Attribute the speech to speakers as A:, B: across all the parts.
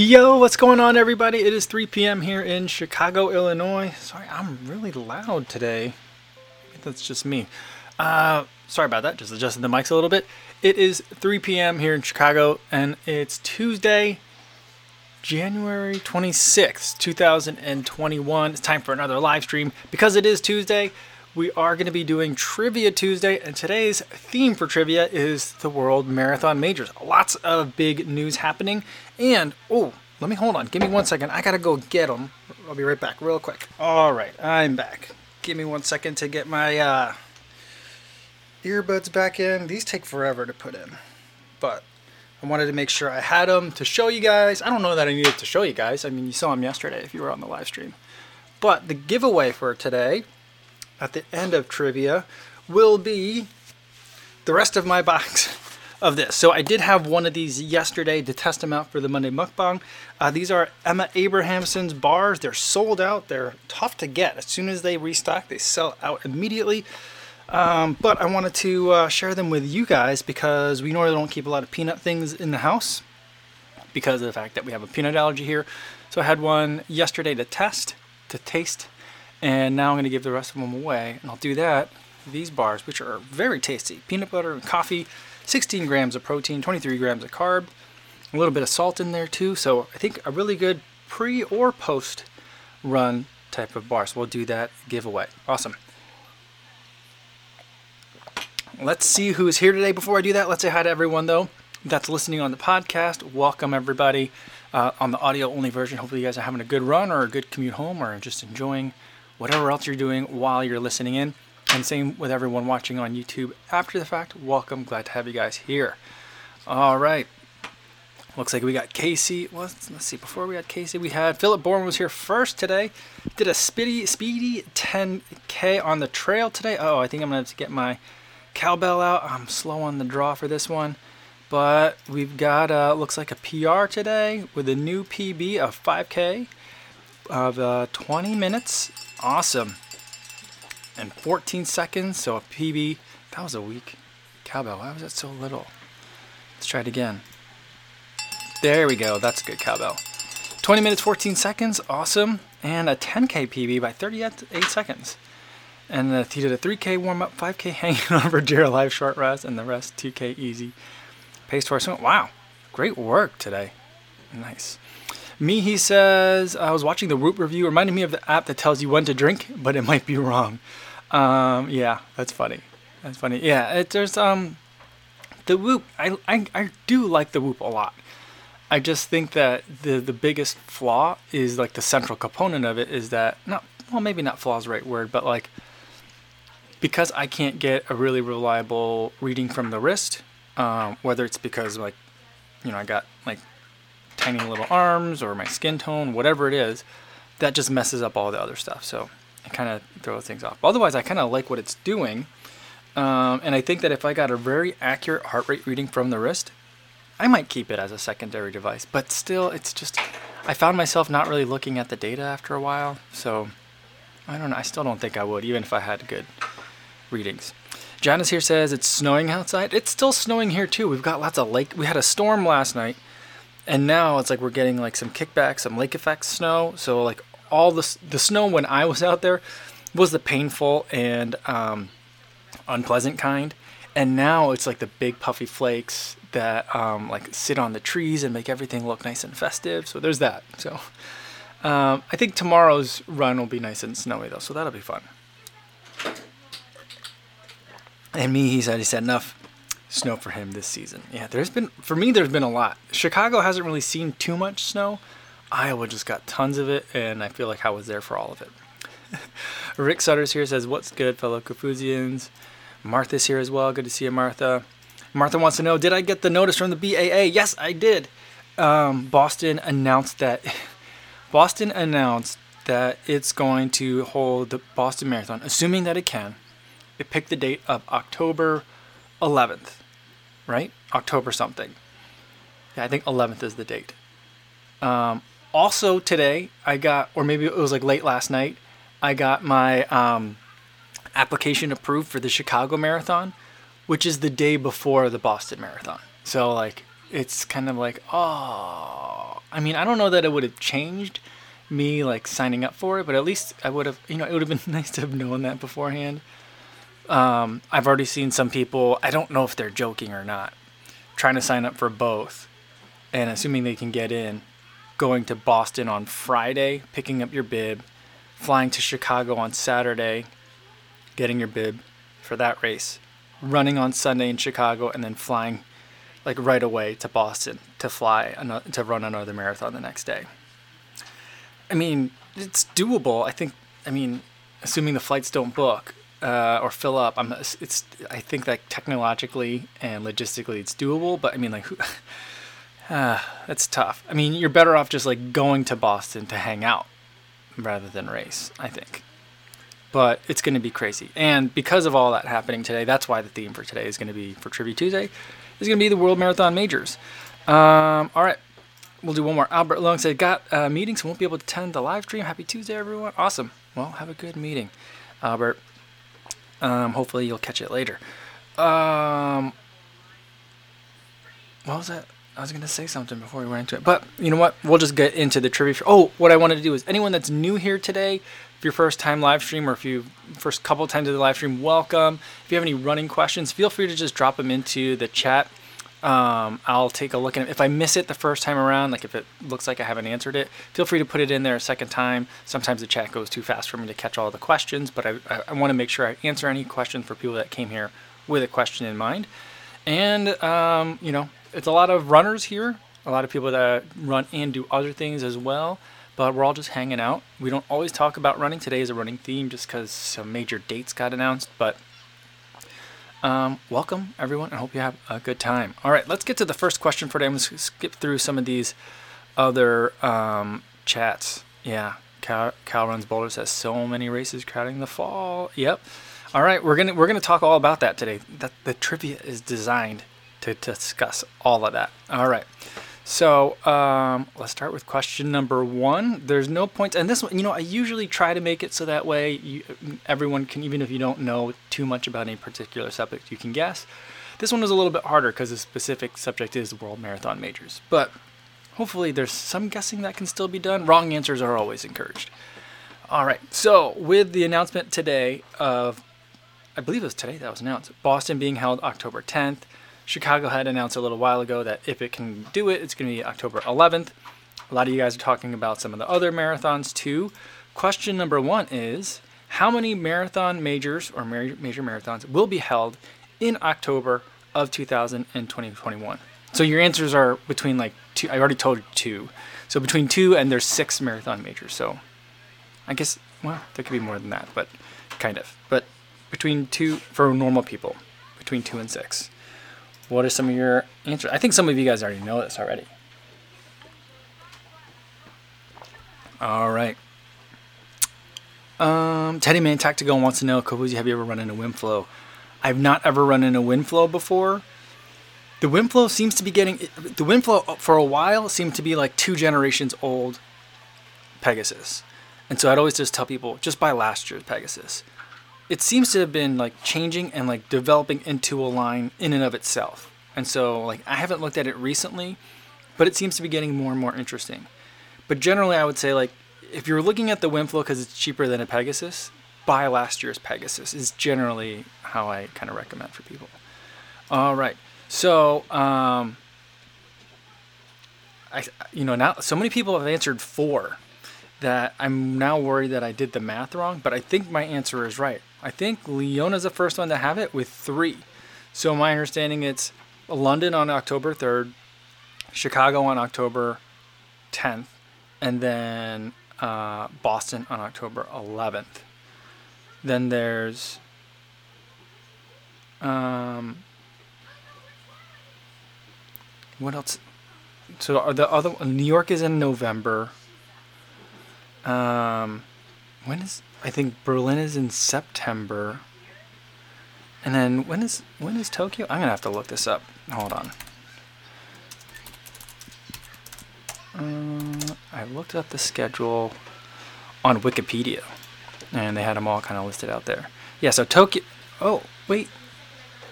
A: Yo, what's going on, everybody? It is 3 p.m. here in Chicago, Illinois. Sorry, I'm really loud today. That's just me. Uh, sorry about that. Just adjusted the mics a little bit. It is 3 p.m. here in Chicago, and it's Tuesday, January 26th, 2021. It's time for another live stream. Because it is Tuesday, we are going to be doing Trivia Tuesday, and today's theme for trivia is the World Marathon Majors. Lots of big news happening, and oh, let me hold on. Give me one second. I gotta go get them. I'll be right back, real quick. All right, I'm back. Give me one second to get my uh, earbuds back in. These take forever to put in, but I wanted to make sure I had them to show you guys. I don't know that I needed to show you guys. I mean, you saw them yesterday if you were on the live stream. But the giveaway for today at the end of trivia will be the rest of my box of this. So I did have one of these yesterday to test them out for the Monday mukbang. Uh, these are Emma Abrahamson's bars. They're sold out. They're tough to get. As soon as they restock, they sell out immediately. Um, but I wanted to uh, share them with you guys because we normally don't keep a lot of peanut things in the house because of the fact that we have a peanut allergy here. So I had one yesterday to test, to taste, and now I'm going to give the rest of them away. And I'll do that these bars, which are very tasty. Peanut butter and coffee, 16 grams of protein, 23 grams of carb, a little bit of salt in there too. So I think a really good pre or post run type of bar. So we'll do that giveaway. Awesome. Let's see who's here today. Before I do that, let's say hi to everyone though that's listening on the podcast. Welcome everybody uh, on the audio only version. Hopefully you guys are having a good run or a good commute home or just enjoying whatever else you're doing while you're listening in. And same with everyone watching on YouTube after the fact. Welcome. Glad to have you guys here. All right. Looks like we got Casey. Well, let's, see. Before we had Casey, we had Philip Bourne was here first today. Did a speedy, speedy 10K on the trail today. Oh, I think I'm going to get my cowbell out. I'm slow on the draw for this one. But we've got, uh, looks like a PR today with a new PB of 5K of uh, 20 minutes. Awesome. And 14 seconds, so a PB. That was a weak cowbell. Why was it so little? Let's try it again. There we go. That's a good cowbell. 20 minutes, 14 seconds. Awesome. And a 10K PB by 38 seconds. And he did a 3K warm up, 5K hanging over deer live short rest, and the rest 2K easy. Pace our swim. Wow. Great work today. Nice. Me, he says, I was watching the Whoop review. Reminded me of the app that tells you when to drink, but it might be wrong. Um, yeah, that's funny. That's funny. Yeah, it, there's um, the Whoop. I, I I do like the Whoop a lot. I just think that the the biggest flaw is like the central component of it is that not well maybe not flaw is the right word, but like because I can't get a really reliable reading from the wrist, um, whether it's because like you know I got like tiny little arms or my skin tone, whatever it is, that just messes up all the other stuff. So it kind of throws things off. Otherwise, I kind of like what it's doing. Um, and I think that if I got a very accurate heart rate reading from the wrist, I might keep it as a secondary device. But still, it's just, I found myself not really looking at the data after a while. So I don't know. I still don't think I would, even if I had good readings. Janice here says it's snowing outside. It's still snowing here too. We've got lots of lake. We had a storm last night and now it's like we're getting like some kickback, some lake effect snow. So like all the the snow when I was out there was the painful and um, unpleasant kind, and now it's like the big puffy flakes that um, like sit on the trees and make everything look nice and festive. So there's that. So um, I think tomorrow's run will be nice and snowy though, so that'll be fun. And me, he said, he said enough snow for him this season. Yeah, there's been for me there's been a lot. Chicago hasn't really seen too much snow. Iowa just got tons of it, and I feel like I was there for all of it. Rick Sutters here says, "What's good, fellow Kofuzians?" Martha's here as well. Good to see you, Martha. Martha wants to know, did I get the notice from the BAA? Yes, I did. Um, Boston announced that. Boston announced that it's going to hold the Boston Marathon, assuming that it can. It picked the date of October 11th right? October something. Yeah, I think 11th is the date. Um, also today, I got, or maybe it was like late last night, I got my um, application approved for the Chicago Marathon, which is the day before the Boston Marathon. So like it's kind of like, oh, I mean, I don't know that it would have changed me like signing up for it, but at least I would have, you know, it would have been nice to have known that beforehand. Um, I've already seen some people, I don't know if they're joking or not, trying to sign up for both and assuming they can get in, going to Boston on Friday, picking up your bib, flying to Chicago on Saturday, getting your bib for that race, running on Sunday in Chicago, and then flying like right away to Boston to fly to run another marathon the next day. I mean, it's doable. I think. I mean, assuming the flights don't book uh, or fill up, I'm. It's. I think that technologically and logistically, it's doable. But I mean, like, who, uh, that's tough. I mean, you're better off just like going to Boston to hang out rather than race. I think. But it's going to be crazy, and because of all that happening today, that's why the theme for today is going to be for Trivia Tuesday, is going to be the World Marathon Majors. Um, all right, We'll do one more. Albert Long said, Got a meeting, so won't be able to attend the live stream. Happy Tuesday, everyone. Awesome. Well, have a good meeting, Albert. Um, hopefully, you'll catch it later. Um, what was that? I was going to say something before we went into it. But you know what? We'll just get into the trivia. Oh, what I wanted to do is anyone that's new here today, if your first time live stream or if you first couple times to the live stream, welcome. If you have any running questions, feel free to just drop them into the chat um, I'll take a look at it. If I miss it the first time around, like if it looks like I haven't answered it, feel free to put it in there a second time. Sometimes the chat goes too fast for me to catch all the questions, but I, I, I want to make sure I answer any questions for people that came here with a question in mind. And, um, you know, it's a lot of runners here, a lot of people that run and do other things as well, but we're all just hanging out. We don't always talk about running. Today is a running theme just because some major dates got announced, but um, welcome, everyone. I hope you have a good time. All right, let's get to the first question for today. I'm going to skip through some of these other um, chats. Yeah, Cal, Cal runs Boulder says so many races crowding the fall. Yep. All right, we're gonna we're gonna talk all about that today. That the trivia is designed to discuss all of that. All right. So um, let's start with question number one. There's no points, and this one, you know, I usually try to make it so that way you, everyone can, even if you don't know too much about any particular subject, you can guess. This one was a little bit harder because the specific subject is World Marathon Majors, but hopefully there's some guessing that can still be done. Wrong answers are always encouraged. All right, so with the announcement today of, I believe it was today that was announced, Boston being held October 10th. Chicago had announced a little while ago that if it can do it, it's going to be October 11th. A lot of you guys are talking about some of the other marathons too. Question number one is How many marathon majors or major marathons will be held in October of 2000 and 2021? So your answers are between like two, I already told you two. So between two and there's six marathon majors. So I guess, well, there could be more than that, but kind of. But between two, for normal people, between two and six. What are some of your answers? I think some of you guys already know this already. All right. Um, Teddy Man Tactical wants to know, Kofuzi, have you ever run in a wind flow? I've not ever run in a wind flow before. The wind flow seems to be getting the wind flow for a while seemed to be like two generations old Pegasus. And so I'd always just tell people just buy last year's Pegasus it seems to have been like changing and like developing into a line in and of itself. And so like I haven't looked at it recently, but it seems to be getting more and more interesting. But generally I would say like if you're looking at the Windflow because it's cheaper than a Pegasus, buy last year's Pegasus is generally how I kind of recommend for people. All right. So, um, I, you know, now so many people have answered four that I'm now worried that I did the math wrong, but I think my answer is right. I think Leona's the first one to have it with three. So my understanding it's London on October 3rd, Chicago on October 10th, and then uh, Boston on October 11th. Then there's um, what else? So are the other New York is in November. Um, when is I think Berlin is in September. And then when is when is Tokyo? I'm gonna have to look this up. Hold on. Uh, I looked up the schedule on Wikipedia, and they had them all kind of listed out there. Yeah, so Tokyo. Oh wait.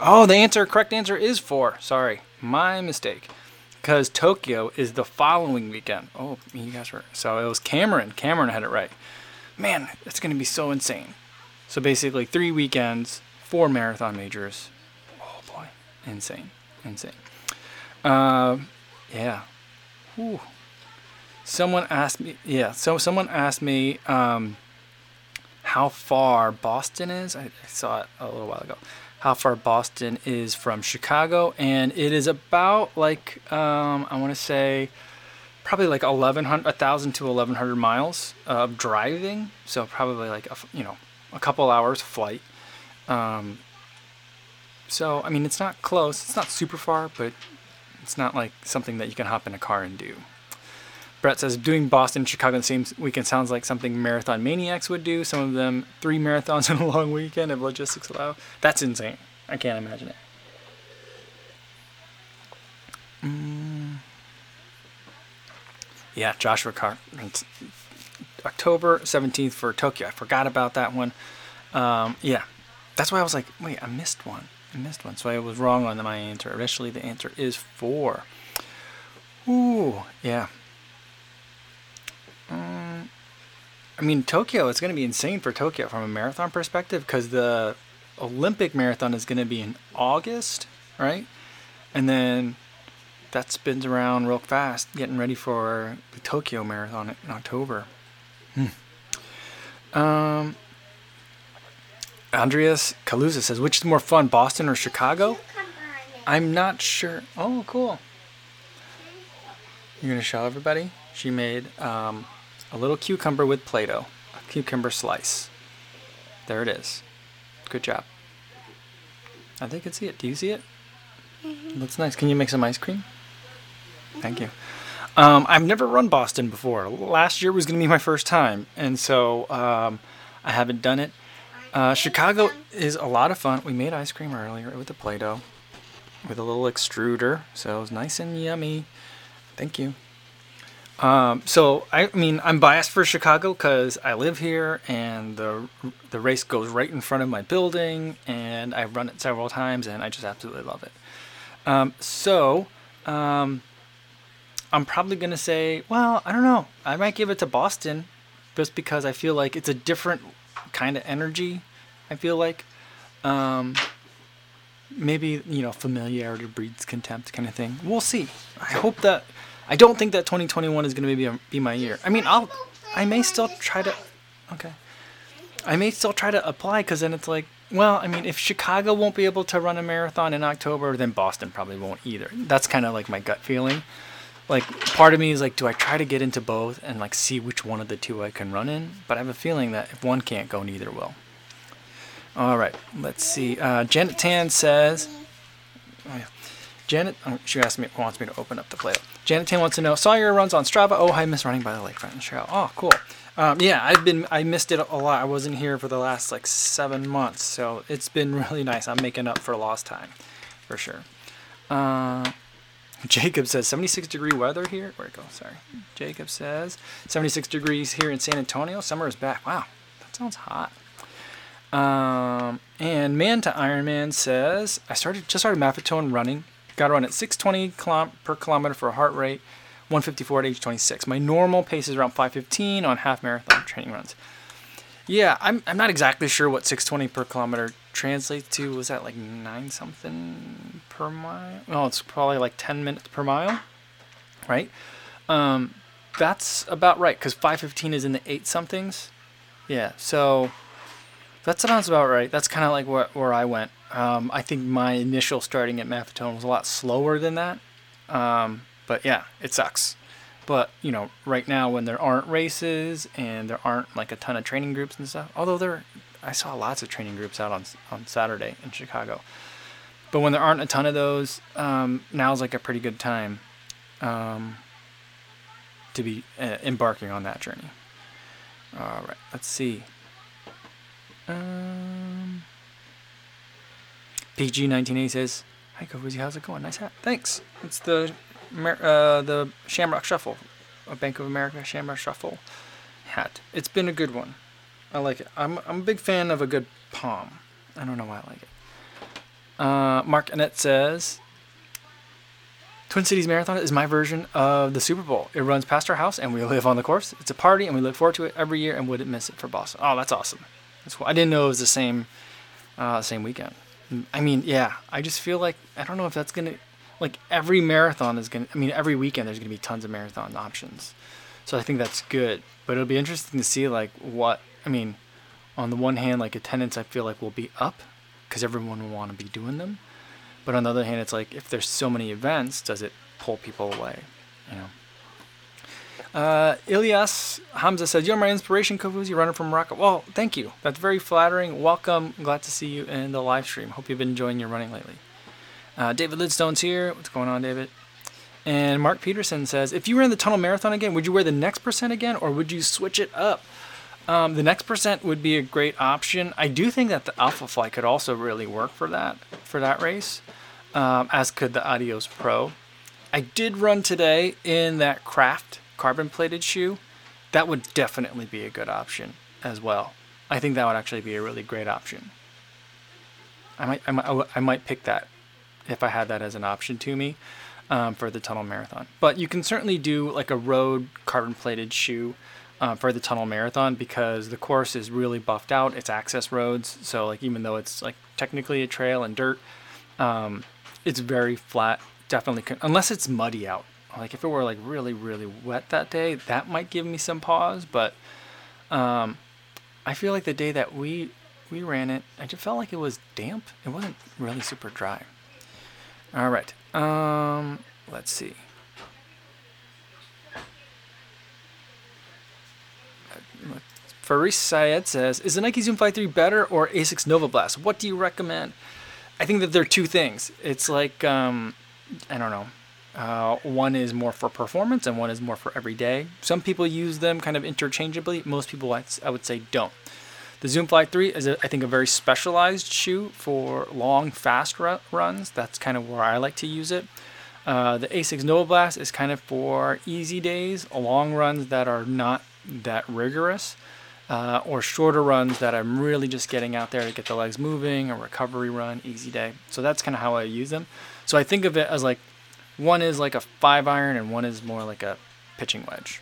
A: Oh, the answer, correct answer is four. Sorry, my mistake. because Tokyo is the following weekend. Oh, you guys were so it was Cameron. Cameron had it right. Man, that's gonna be so insane. So basically, three weekends, four marathon majors. Oh boy, insane, insane. Uh, yeah. Whew. Someone asked me. Yeah. So someone asked me um, how far Boston is. I, I saw it a little while ago how far Boston is from Chicago, and it is about like um, I want to say probably like 1100 1000 to 1100 miles of driving so probably like a, you know a couple hours flight um, so i mean it's not close it's not super far but it's not like something that you can hop in a car and do Brett says doing Boston Chicago the same weekend sounds like something marathon maniacs would do. Some of them three marathons in a long weekend if logistics allow. That's insane. I can't imagine it. Yeah, Joshua Carr. October 17th for Tokyo. I forgot about that one. Um, yeah, that's why I was like, wait, I missed one. I missed one. So I was wrong on my answer. Eventually, the answer is four. Ooh, yeah. Um, I mean, Tokyo, it's going to be insane for Tokyo from a marathon perspective because the Olympic marathon is going to be in August, right? And then that spins around real fast, getting ready for the Tokyo marathon in October. Hmm. Um, Andreas Kaluza says, which is more fun, Boston or Chicago? I'm not sure. Oh, cool. You're going to show everybody? She made um, a little cucumber with Play-Doh, a cucumber slice. There it is. Good job. I think I can see it. Do you see it? Mm-hmm. Looks nice. Can you make some ice cream? Thank you. Um, I've never run Boston before. Last year was going to be my first time, and so um, I haven't done it. Uh, Chicago is a lot of fun. We made ice cream earlier with the Play-Doh, with a little extruder, so it was nice and yummy. Thank you. Um, so I mean, I'm biased for Chicago because I live here, and the the race goes right in front of my building, and I've run it several times, and I just absolutely love it. Um, so um, I'm probably gonna say, well, I don't know. I might give it to Boston, just because I feel like it's a different kind of energy. I feel like. Um, maybe you know familiarity breeds contempt kind of thing. We'll see. I hope that I don't think that 2021 is going to be be my year. I mean, I'll I may still try to okay. I may still try to apply cuz then it's like, well, I mean, if Chicago won't be able to run a marathon in October, then Boston probably won't either. That's kind of like my gut feeling. Like part of me is like, do I try to get into both and like see which one of the two I can run in? But I have a feeling that if one can't go, neither will. All right, let's see. Uh, Janet Tan says, oh yeah. Janet, oh, she asked me, wants me to open up the play. Janet Tan wants to know, saw your runs on Strava. Oh, I miss running by the lakefront in. Oh, cool. Um, yeah, I've been, I missed it a lot. I wasn't here for the last like seven months, so it's been really nice. I'm making up for lost time, for sure. Uh, Jacob says 76 degree weather here. Where it go? Sorry. Jacob says 76 degrees here in San Antonio. Summer is back. Wow, that sounds hot. Um, and Man to Ironman says I started just started Maffetone running Got to run at 620 km per kilometer for a heart rate, 154 at age 26. My normal pace is around 515 on half marathon training runs. Yeah, I'm, I'm not exactly sure what 620 per kilometer translates to. Was that like nine something per mile? No, it's probably like 10 minutes per mile, right? Um, that's about right because 515 is in the eight somethings. Yeah, so that sounds about right. That's kind of like where, where I went. Um, I think my initial starting at Maffetone was a lot slower than that. Um, but yeah, it sucks. But you know, right now when there aren't races and there aren't like a ton of training groups and stuff, although there, I saw lots of training groups out on on Saturday in Chicago. But when there aren't a ton of those, um, now's like a pretty good time um, to be uh, embarking on that journey. All right, let's see. Um, PG1980 says, Hi, Kofuzi, how's it going? Nice hat. Thanks. It's the uh, the Shamrock Shuffle, a Bank of America Shamrock Shuffle hat. It's been a good one. I like it. I'm, I'm a big fan of a good palm. I don't know why I like it. Uh, Mark Annette says, Twin Cities Marathon is my version of the Super Bowl. It runs past our house, and we live on the course. It's a party, and we look forward to it every year, and wouldn't miss it for Boston. Oh, that's awesome. That's cool. I didn't know it was the same, uh, same weekend. I mean, yeah. I just feel like I don't know if that's gonna, like every marathon is gonna. I mean, every weekend there's gonna be tons of marathon options, so I think that's good. But it'll be interesting to see like what. I mean, on the one hand, like attendance, I feel like will be up because everyone will want to be doing them. But on the other hand, it's like if there's so many events, does it pull people away? You know. Uh, Ilyas Hamza says, You're my inspiration, Kavuz. You're running from Morocco. Well, thank you. That's very flattering. Welcome. Glad to see you in the live stream. Hope you've been enjoying your running lately. Uh, David Lidstone's here. What's going on, David? And Mark Peterson says, If you ran the tunnel marathon again, would you wear the next percent again or would you switch it up? Um, the next percent would be a great option. I do think that the Alpha Fly could also really work for that for that race, um, as could the Adios Pro. I did run today in that Craft carbon plated shoe. That would definitely be a good option as well. I think that would actually be a really great option. I might I might, I might pick that if I had that as an option to me um, for the tunnel marathon. But you can certainly do like a road carbon plated shoe uh, for the tunnel marathon because the course is really buffed out. It's access roads, so like even though it's like technically a trail and dirt, um, it's very flat. Definitely, con- unless it's muddy out. Like if it were like really really wet that day, that might give me some pause. But um, I feel like the day that we we ran it, I just felt like it was damp. It wasn't really super dry. All right. Um, let's see. Faris Syed says, "Is the Nike Zoom Fly 3 better or Asics Nova Blast? What do you recommend?" I think that they're two things. It's like um, I don't know. Uh, one is more for performance and one is more for everyday. Some people use them kind of interchangeably. Most people, I, I would say, don't. The Zoom Fly 3 is, a, I think, a very specialized shoe for long, fast ru- runs. That's kind of where I like to use it. Uh, the Asics Nova Blast is kind of for easy days, long runs that are not that rigorous uh, or shorter runs that I'm really just getting out there to get the legs moving, a recovery run, easy day. So that's kind of how I use them. So I think of it as like one is like a five iron and one is more like a pitching wedge,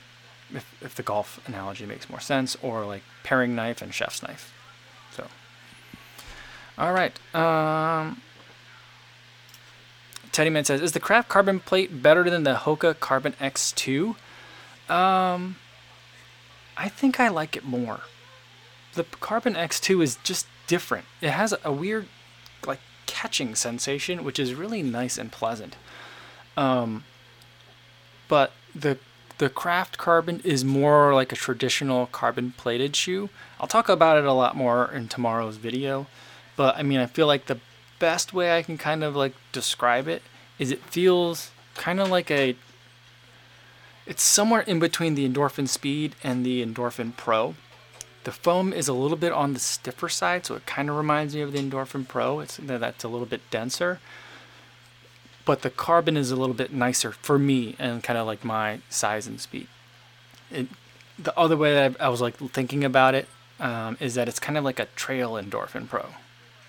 A: if, if the golf analogy makes more sense, or like paring knife and chef's knife. So, all right. Um, Teddyman says, "Is the Craft Carbon Plate better than the Hoka Carbon X2?" Um, I think I like it more. The Carbon X2 is just different. It has a weird, like, catching sensation, which is really nice and pleasant. Um, but the the Craft Carbon is more like a traditional carbon plated shoe. I'll talk about it a lot more in tomorrow's video. But I mean, I feel like the best way I can kind of like describe it is it feels kind of like a it's somewhere in between the Endorphin Speed and the Endorphin Pro. The foam is a little bit on the stiffer side, so it kind of reminds me of the Endorphin Pro. It's that's a little bit denser, but the carbon is a little bit nicer for me and kind of like my size and speed. It, the other way that I, was like thinking about it um, is that it's kind of like a trail Endorphin Pro.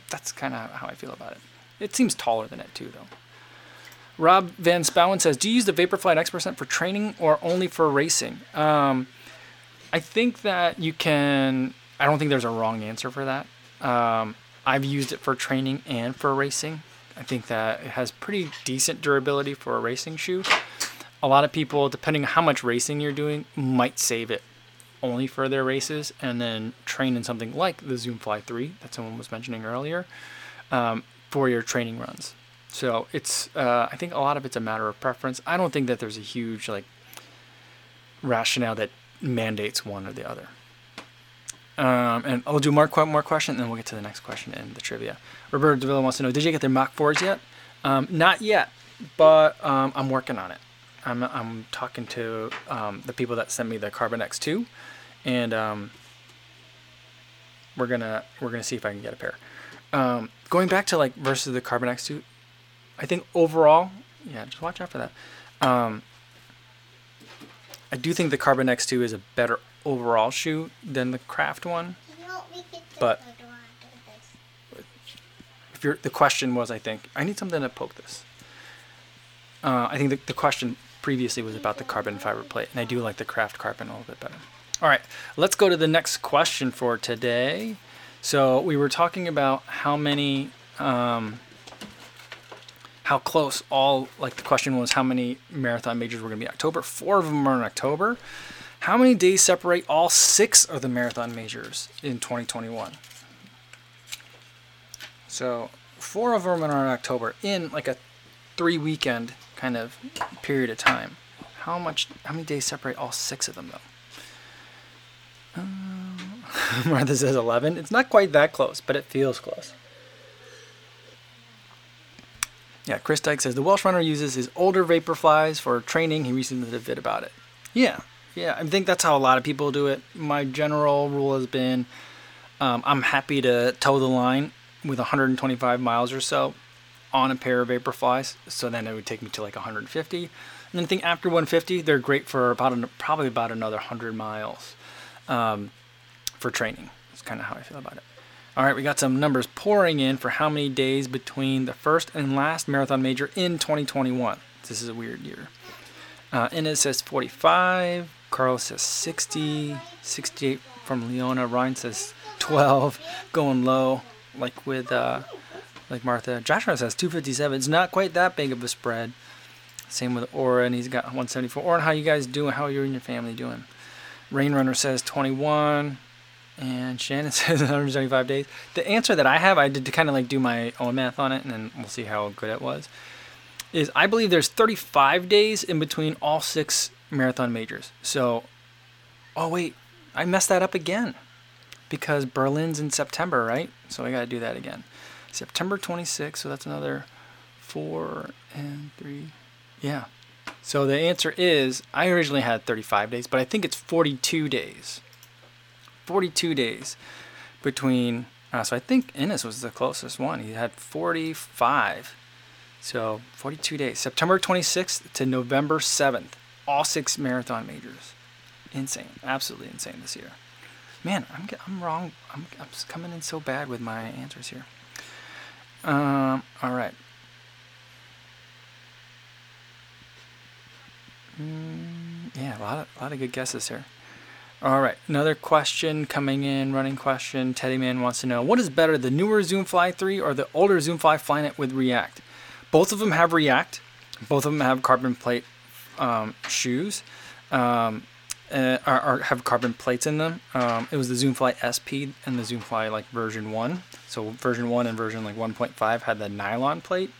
A: That's kind of how I feel about it. It seems taller than it too, though. Rob Van Spowen says, "Do you use the Vaporfly X percent for training or only for racing?" Um, I think that you can. I don't think there's a wrong answer for that. Um, I've used it for training and for racing. I think that it has pretty decent durability for a racing shoe. A lot of people, depending on how much racing you're doing, might save it only for their races and then train in something like the Zoom Fly 3 that someone was mentioning earlier um, for your training runs. So it's uh, I think a lot of it's a matter of preference. I don't think that there's a huge like rationale that mandates one or the other. Um, and I'll do more more question, and then we'll get to the next question in the trivia. Roberto Davila wants to know: Did you get their Mach fours yet? Um, not yet, but um, I'm working on it. I'm I'm talking to um, the people that sent me the Carbon X2, and um, we're gonna we're gonna see if I can get a pair. Um, going back to like versus the Carbon X2, I think overall, yeah, just watch out for that. I do think the Carbon X2 is a better overall shoe than the Craft one. But if you're, the question was, I think I need something to poke this. Uh, I think the, the question previously was about the carbon fiber plate, and I do like the craft carbon a little bit better. All right, let's go to the next question for today. So we were talking about how many, um, how close all, like the question was how many marathon majors were going to be October. Four of them are in October. How many days separate all six of the marathon majors in 2021? So four of them are in October in like a three weekend kind of period of time. How much? How many days separate all six of them though? Um, Martha says 11. It's not quite that close, but it feels close. Yeah, Chris Dyke says the Welsh runner uses his older Vaporflies for training. He recently did a vid about it. Yeah, yeah, I think that's how a lot of people do it. My general rule has been um, I'm happy to toe the line with 125 miles or so on a pair of Vaporflies. So then it would take me to like 150. And then I think after 150, they're great for about an, probably about another 100 miles um, for training. That's kind of how I feel about it. All right, we got some numbers pouring in for how many days between the first and last marathon major in 2021. This is a weird year. Uh, it says 45. Carl says 60. 68 from Leona. Ryan says 12. Going low, like with uh, like Martha. Joshua says 257. It's not quite that big of a spread. Same with Aura, and he's got 174. Aura, how you guys doing? How are you and your family doing? Rainrunner says 21. And Shannon says 175 days. The answer that I have, I did to kind of like do my own math on it, and then we'll see how good it was. Is I believe there's 35 days in between all six marathon majors. So, oh wait, I messed that up again because Berlin's in September, right? So I got to do that again. September 26th, so that's another four and three. Yeah. So the answer is I originally had 35 days, but I think it's 42 days. 42 days between. Uh, so I think Ennis was the closest one. He had 45. So 42 days. September 26th to November 7th. All six marathon majors. Insane. Absolutely insane this year. Man, I'm, I'm wrong. I'm, I'm coming in so bad with my answers here. Um, all right. Mm, yeah, a lot of, a lot of good guesses here. All right, another question coming in, running question. Teddy Man wants to know what is better, the newer Zoomfly 3 or the older Zoomfly Flyknit with React? Both of them have React. Both of them have carbon plate um, shoes. Um, uh, are, are, have carbon plates in them. Um, it was the Zoomfly SP and the Zoomfly like version one. So version one and version like 1.5 had the nylon plate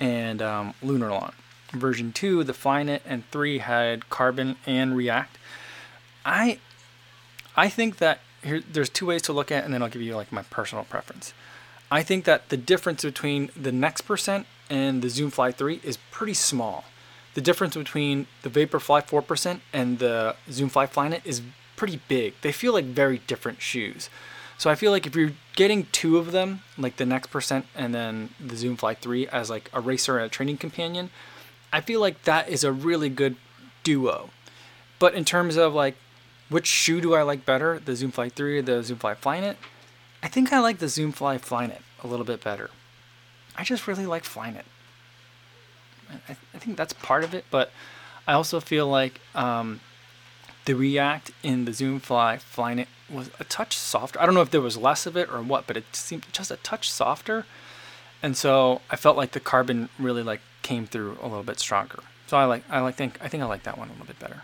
A: and um, Lunarlon. Version two, the Flyknit and three had carbon and React. I I think that here there's two ways to look at, it, and then I'll give you like my personal preference. I think that the difference between the Next Percent and the Zoomfly 3 is pretty small. The difference between the Vaporfly 4% and the Zoom Zoomfly Flyknit is pretty big. They feel like very different shoes. So I feel like if you're getting two of them, like the Next Percent and then the Zoomfly 3 as like a racer and a training companion, I feel like that is a really good duo. But in terms of like which shoe do I like better, the Zoomfly 3 or the Zoomfly Flyknit? I think I like the Zoom Zoomfly Flyknit a little bit better. I just really like Flyknit. I, I think that's part of it, but I also feel like um, the React in the Zoom Fly Flyknit was a touch softer. I don't know if there was less of it or what, but it seemed just a touch softer. And so I felt like the carbon really like came through a little bit stronger. So I like I like think I think I like that one a little bit better.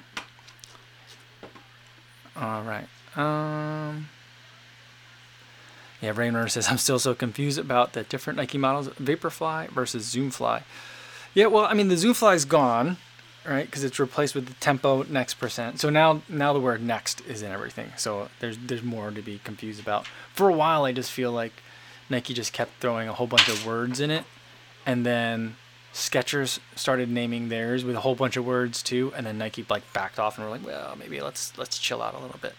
A: All right. Um, yeah, Rainrunner says I'm still so confused about the different Nike models, Vaporfly versus Zoomfly. Yeah, well, I mean the Zoomfly is gone, right? Because it's replaced with the Tempo Next Percent. So now, now the word Next is in everything. So there's there's more to be confused about. For a while, I just feel like Nike just kept throwing a whole bunch of words in it, and then Skechers started naming theirs with a whole bunch of words too, and then Nike like backed off and were like, well, maybe let's let's chill out a little bit.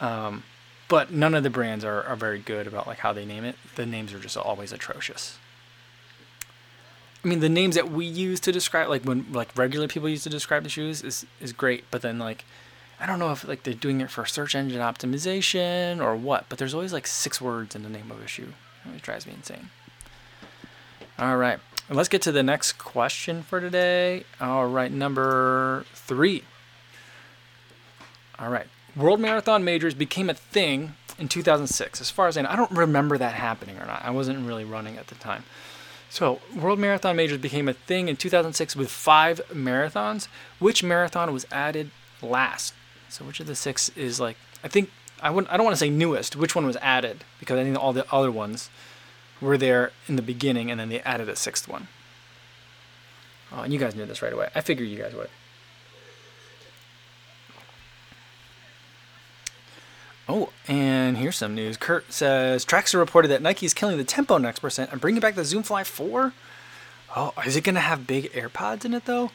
A: Um, but none of the brands are, are very good about like how they name it. The names are just always atrocious. I mean, the names that we use to describe, like when like regular people use to describe the shoes, is is great. But then like, I don't know if like they're doing it for search engine optimization or what. But there's always like six words in the name of a shoe. It drives me insane. All right. Let's get to the next question for today. All right, number three. All right. World Marathon Majors became a thing in 2006. As far as I know, I don't remember that happening or not. I wasn't really running at the time. So, World Marathon Majors became a thing in 2006 with five marathons. Which marathon was added last? So, which of the six is like, I think, I, wouldn't, I don't want to say newest. Which one was added? Because I think all the other ones were there in the beginning and then they added a sixth one. Oh, and you guys knew this right away. I figured you guys would. Oh, and here's some news. Kurt says Traxxer reported that Nike is killing the Tempo Next percent and bringing back the Zoom Fly 4. Oh, is it going to have big AirPods in it though?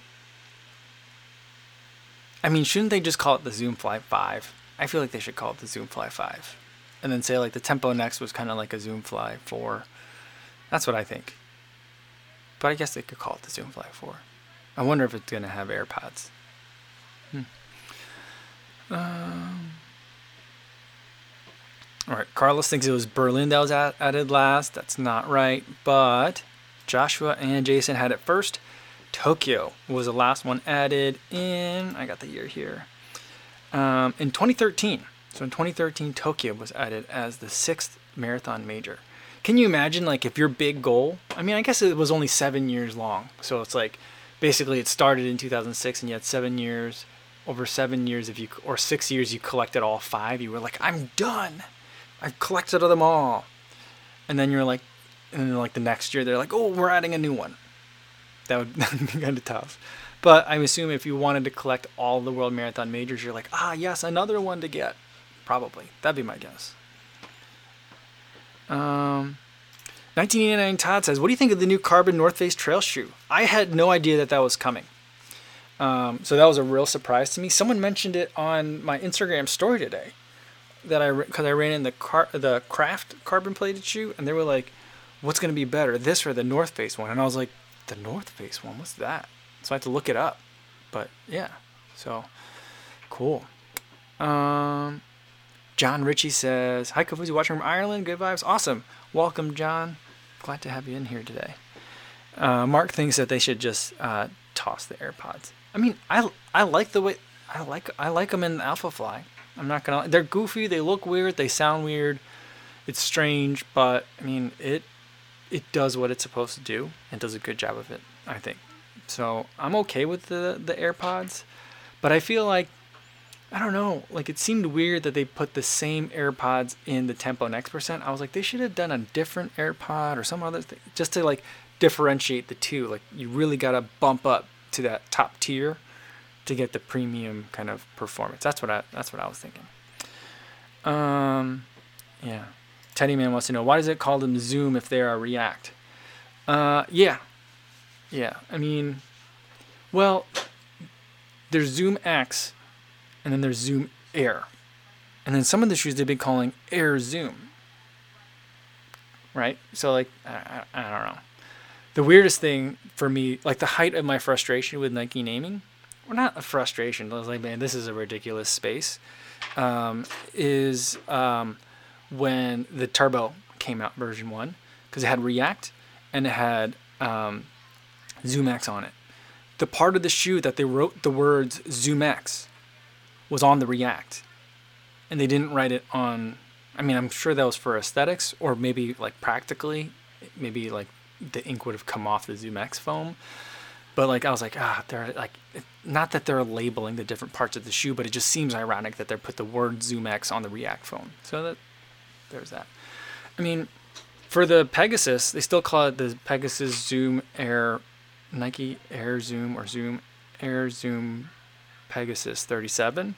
A: I mean, shouldn't they just call it the Zoom Fly 5? I feel like they should call it the Zoom Fly 5. And then say like the Tempo Next was kind of like a Zoom Fly 4. That's what I think. But I guess they could call it the Zoom Fly 4. I wonder if it's going to have AirPods. Hmm. Um, all right, Carlos thinks it was Berlin that was added last. That's not right, but Joshua and Jason had it first. Tokyo was the last one added in. I got the year here. Um, in 2013. So in 2013, Tokyo was added as the sixth marathon major. Can you imagine, like, if your big goal? I mean, I guess it was only seven years long. So it's like, basically, it started in 2006, and you had seven years. Over seven years, if you or six years, you collected all five. You were like, I'm done. I've collected them all. And then you're like, and then like the next year, they're like, oh, we're adding a new one. That would, that would be kind of tough. But I assume if you wanted to collect all the World Marathon majors, you're like, ah, yes, another one to get. Probably. That'd be my guess. Um, 1989 Todd says, What do you think of the new Carbon North Face trail shoe? I had no idea that that was coming. Um, so that was a real surprise to me. Someone mentioned it on my Instagram story today that I because I ran in the car the craft carbon plated shoe and they were like, "What's to be better, this or the North Face one?" And I was like, "The North Face one, what's that?" So I had to look it up. But yeah, so cool. Um, John Ritchie says, "Hi, Kofuzi, watching from Ireland. Good vibes, awesome. Welcome, John. Glad to have you in here today." Uh, Mark thinks that they should just uh, toss the AirPods. I mean, I I like the way I like I like them in Alpha Fly. I'm not gonna. They're goofy. They look weird. They sound weird. It's strange, but I mean it. It does what it's supposed to do and does a good job of it. I think. So I'm okay with the the AirPods, but I feel like I don't know. Like it seemed weird that they put the same AirPods in the Tempo Next percent. I was like, they should have done a different AirPod or some other thing just to like differentiate the two. Like you really gotta bump up to that top tier to get the premium kind of performance. That's what I that's what I was thinking. Um, yeah. Teddy Man wants to know why does it call them Zoom if they are React? Uh, yeah, yeah. I mean, well, there's Zoom X, and then there's Zoom Air, and then some of the shoes they've been calling Air Zoom. Right. So like, I, I, I don't know. The weirdest thing for me, like the height of my frustration with Nike naming, well, not a frustration. I was like, man, this is a ridiculous space. Um, is um, when the Turbo came out, version one, because it had React and it had um, ZoomX on it. The part of the shoe that they wrote the words ZoomX was on the React, and they didn't write it on. I mean, I'm sure that was for aesthetics, or maybe like practically, maybe like the ink would have come off the ZoomX foam. But like I was like, ah, they're like, not that they're labeling the different parts of the shoe, but it just seems ironic that they put the word ZoomX on the React phone. So that there's that. I mean, for the Pegasus, they still call it the Pegasus Zoom Air, Nike Air Zoom or Zoom Air Zoom Pegasus 37.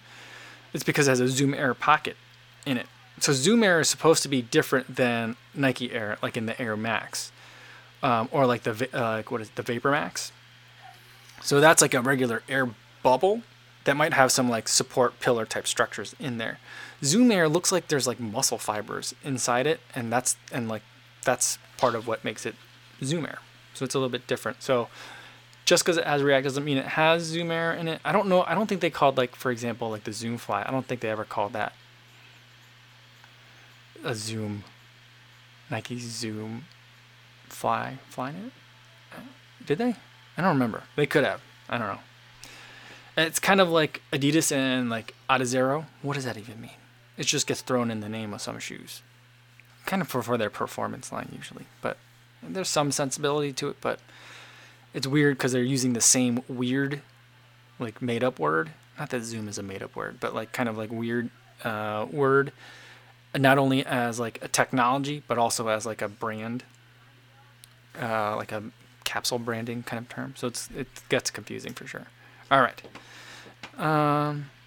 A: It's because it has a Zoom Air pocket in it. So Zoom Air is supposed to be different than Nike Air, like in the Air Max, um, or like the uh, what is it, the Vapor Max so that's like a regular air bubble that might have some like support pillar type structures in there. Zoom Air looks like there's like muscle fibers inside it, and that's and like that's part of what makes it Zoom Air. So it's a little bit different. So just because it has React doesn't mean it has Zoom Air in it. I don't know. I don't think they called like for example like the Zoom Fly. I don't think they ever called that a Zoom Nike Zoom Fly Flyknit. Did they? I don't remember. They could have. I don't know. It's kind of like Adidas and like Adizero. What does that even mean? It just gets thrown in the name of some shoes. Kind of for, for their performance line usually, but there's some sensibility to it. But it's weird because they're using the same weird, like made up word. Not that Zoom is a made up word, but like kind of like weird uh, word. Not only as like a technology, but also as like a brand, uh, like a capsule branding kind of term. So it's it gets confusing for sure. All right. Um.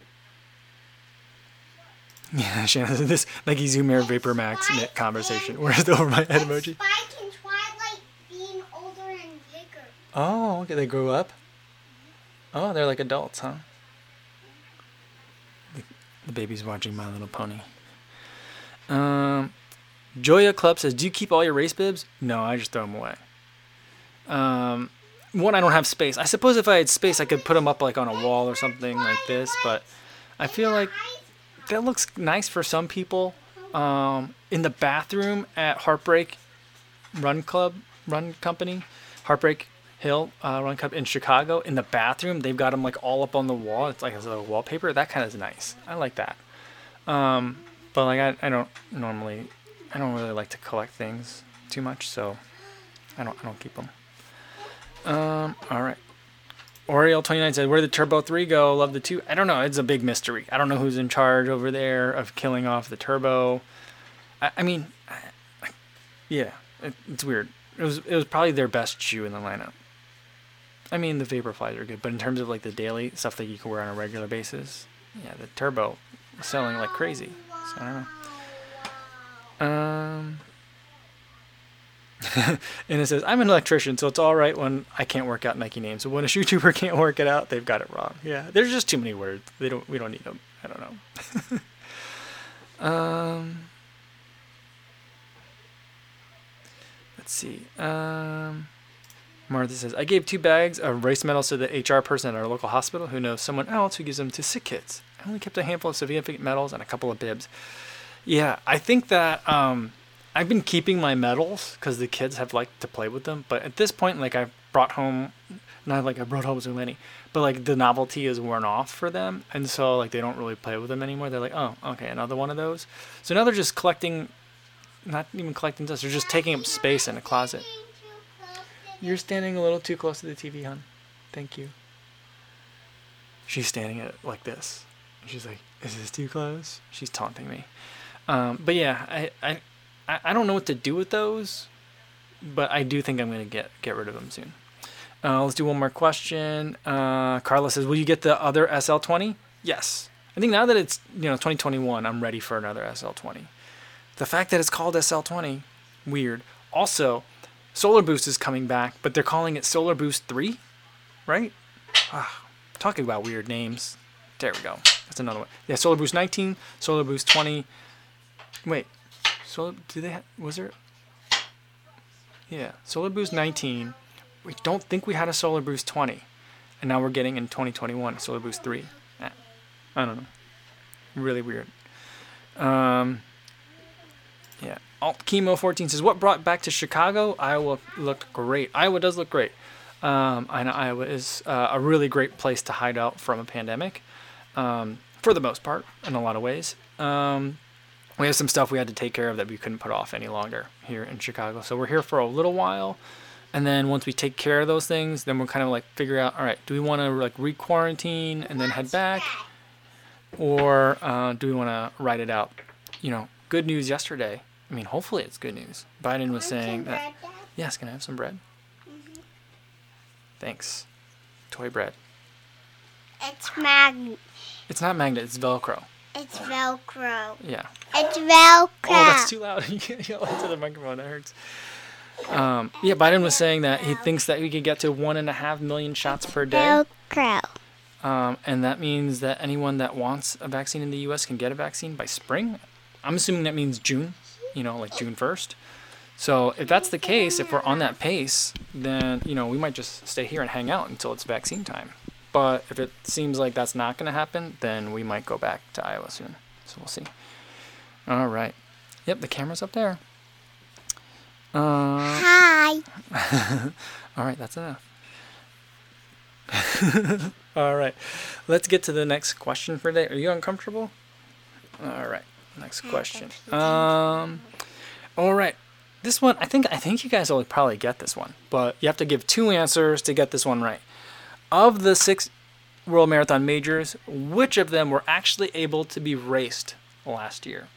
A: Yeah, Shannon, this Nike Zoom Air Vapor Max conversation. Where's the over my head emoji?
B: Spike and Twilight being older and bigger.
A: Oh, okay, they grew up. Oh, they're like adults, huh? The, the baby's watching My Little Pony. Um, Joya Club says, "Do you keep all your race bibs?" No, I just throw them away. Um, one, I don't have space. I suppose if I had space, I could put them up like on a wall or something like this, but I feel like that looks nice for some people. Um, in the bathroom at Heartbreak Run Club, Run Company, Heartbreak Hill uh, Run Club in Chicago, in the bathroom, they've got them like all up on the wall. It's like a wallpaper. That kind of is nice. I like that. Um, but like I, I don't normally, I don't really like to collect things too much, so I don't, I don't keep them. Um, all right. Oriel twenty nine said, "Where did the Turbo three go? Love the two. I don't know. It's a big mystery. I don't know who's in charge over there of killing off the Turbo. I, I mean, I, yeah, it, it's weird. It was it was probably their best shoe in the lineup. I mean, the Vaporflies are good, but in terms of like the daily stuff that you can wear on a regular basis, yeah, the Turbo selling like crazy. So I don't know. Um." and it says, I'm an electrician, so it's all right when I can't work out Nike names. But when a shoe tuber can't work it out, they've got it wrong. Yeah, there's just too many words. They don't. We don't need them. I don't know. um, let's see. Um, Martha says, I gave two bags of race medals to the HR person at our local hospital who knows someone else who gives them to sick kids. I only kept a handful of significant medals and a couple of bibs. Yeah, I think that um, I've been keeping my medals because the kids have liked to play with them. But at this point, like I brought home, not like I brought home Zuleni, but like the novelty is worn off for them, and so like they don't really play with them anymore. They're like, oh, okay, another one of those. So now they're just collecting, not even collecting dust. They're just taking up space in a closet. You're standing a little too close to the TV, hon. Thank you. She's standing at like this. She's like, "Is this too close?" She's taunting me. Um, but yeah, I, I I, I don't know what to do with those, but I do think I'm gonna get get rid of them soon. Uh, let's do one more question. Uh, Carla says, "Will you get the other SL20?" Yes. I think now that it's you know 2021, I'm ready for another SL20. The fact that it's called SL20, weird. Also, Solar Boost is coming back, but they're calling it Solar Boost 3, right? Ah, talking about weird names. There we go. That's another one. Yeah, Solar Boost 19, Solar Boost 20. Wait, Solar, do they have, was there? Yeah, Solar Boost 19. We don't think we had a Solar Boost 20. And now we're getting in 2021 Solar Boost 3. Eh, I don't know. Really weird. Um, yeah. Alt Chemo 14 says, What brought back to Chicago? Iowa looked great. Iowa does look great. Um, I know Iowa is uh, a really great place to hide out from a pandemic, um, for the most part, in a lot of ways. Um, we have some stuff we had to take care of that we couldn't put off any longer here in Chicago. So we're here for a little while, and then once we take care of those things, then we're kind of like figure out, all right, do we want to like re-quarantine and then head back, or uh, do we want to ride it out? You know, good news yesterday. I mean, hopefully it's good news. Biden was saying that. Yes, can I have some bread?
B: Mm-hmm.
A: Thanks. Toy bread.
B: It's magnet.
A: It's not magnet. It's Velcro.
B: It's Velcro.
A: Yeah.
B: It's Velcro.
A: Oh, that's too loud. you can't yell into the microphone. That hurts. Um, yeah, Biden was saying that he thinks that we could get to one and a half million shots per day.
B: Velcro.
A: Um, and that means that anyone that wants a vaccine in the U.S. can get a vaccine by spring. I'm assuming that means June, you know, like June 1st. So if that's the case, if we're on that pace, then, you know, we might just stay here and hang out until it's vaccine time. But if it seems like that's not going to happen, then we might go back to Iowa soon. So we'll see. All right. Yep, the camera's up there. Uh,
B: Hi.
A: all right, that's enough. all right, let's get to the next question for today. Are you uncomfortable? All right, next question. Um, all right, this one I think I think you guys will probably get this one, but you have to give two answers to get this one right. Of the six World Marathon majors, which of them were actually able to be raced last year?